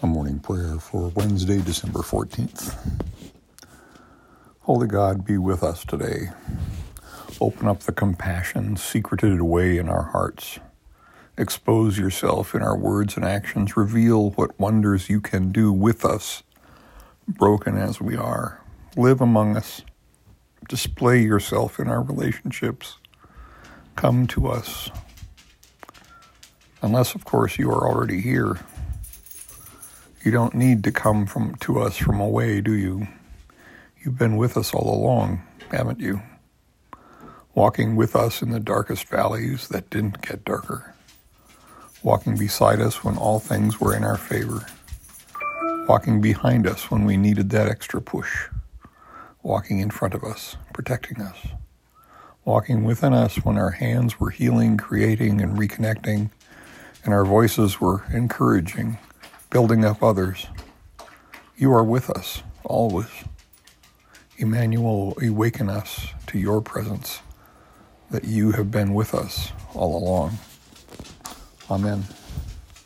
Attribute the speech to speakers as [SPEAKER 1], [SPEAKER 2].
[SPEAKER 1] A morning prayer for Wednesday, December 14th. Holy God, be with us today. Open up the compassion secreted away in our hearts. Expose yourself in our words and actions. Reveal what wonders you can do with us, broken as we are. Live among us. Display yourself in our relationships. Come to us. Unless, of course, you are already here you don't need to come from to us from away, do you? You've been with us all along, haven't you? Walking with us in the darkest valleys that didn't get darker. Walking beside us when all things were in our favor. Walking behind us when we needed that extra push. Walking in front of us, protecting us. Walking within us when our hands were healing, creating, and reconnecting, and our voices were encouraging building up others. You are with us always. Emmanuel, awaken us to your presence, that you have been with us all along. Amen.